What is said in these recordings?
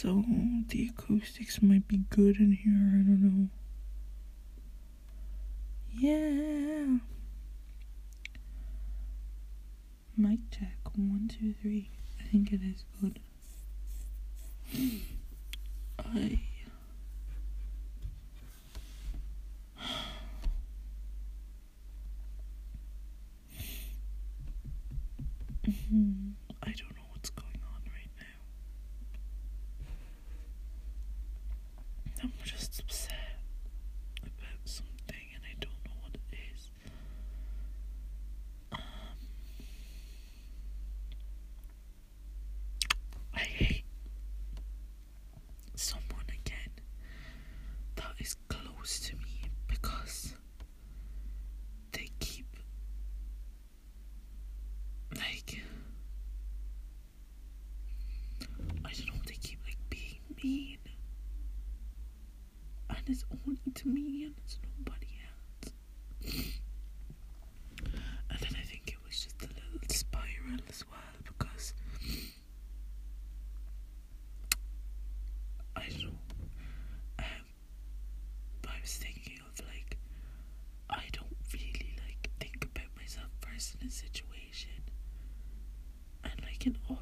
so hmm, the acoustics might be good in here, I don't know. Yeah. Mic check one, two, three. I think it is good. I mm-hmm. is all into me and it's nobody else. And then I think it was just a little spiral as well because I don't know. Um, I was thinking of like I don't really like think about myself first in a situation, and like in all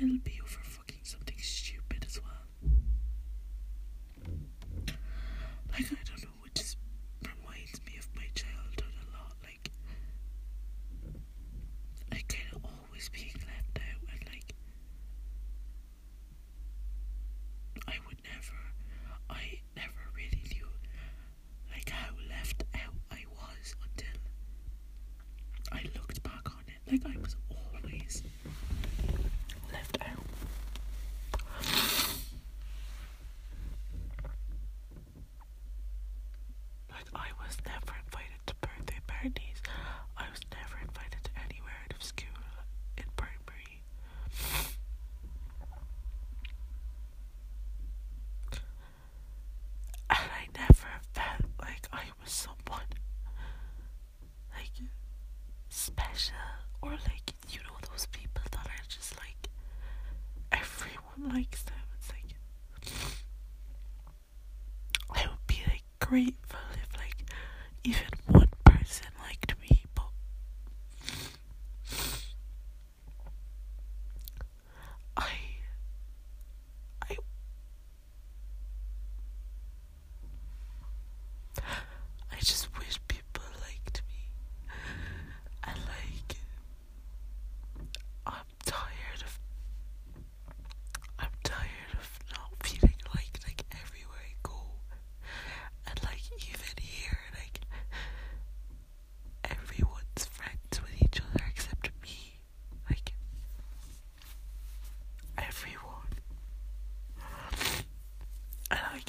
little bit someone like special or like you know those people that are just like everyone likes them. It's like I would be like grateful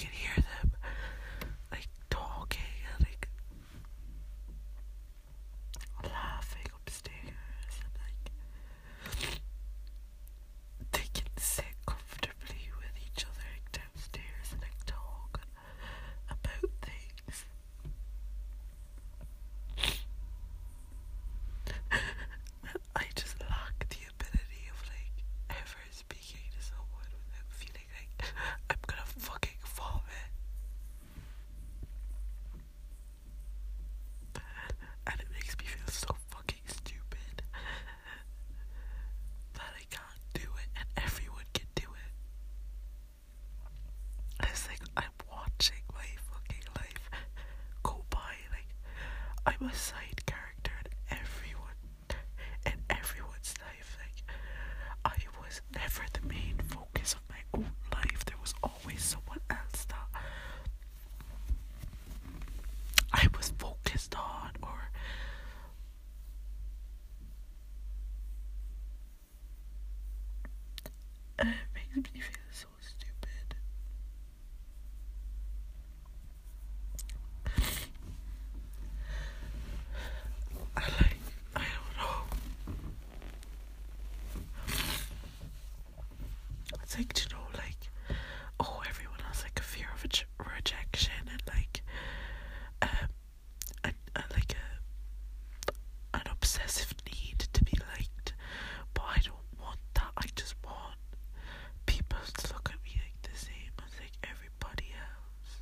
can hear a side character in everyone in everyone's life. Like I was never the main focus of my own life. There was always someone else that I was focused on. it's like you know like oh everyone has like a fear of re- rejection and like um and, and like a an obsessive need to be liked but I don't want that I just want people to look at me like the same as like everybody else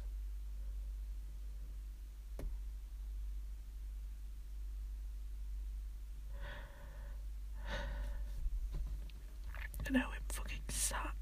and now I'm fucking sad.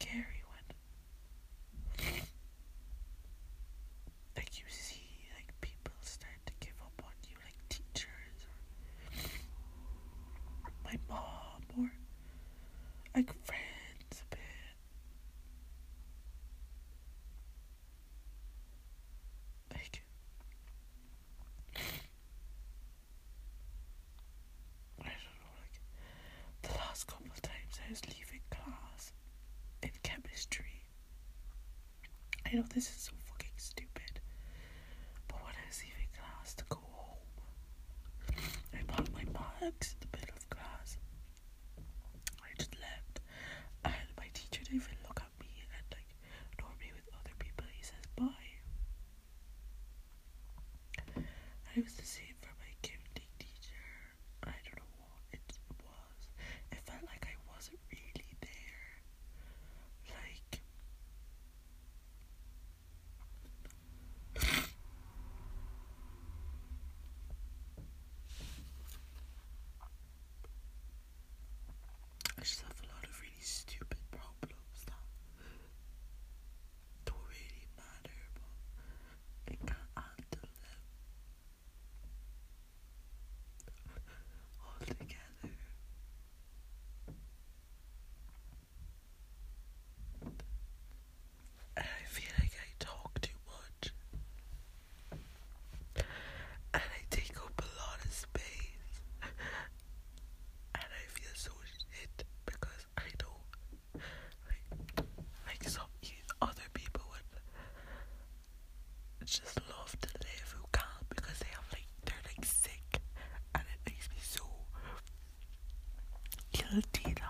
scary. title. This is so fucking stupid. But when I was leaving class to go home, I bought my mug 的地道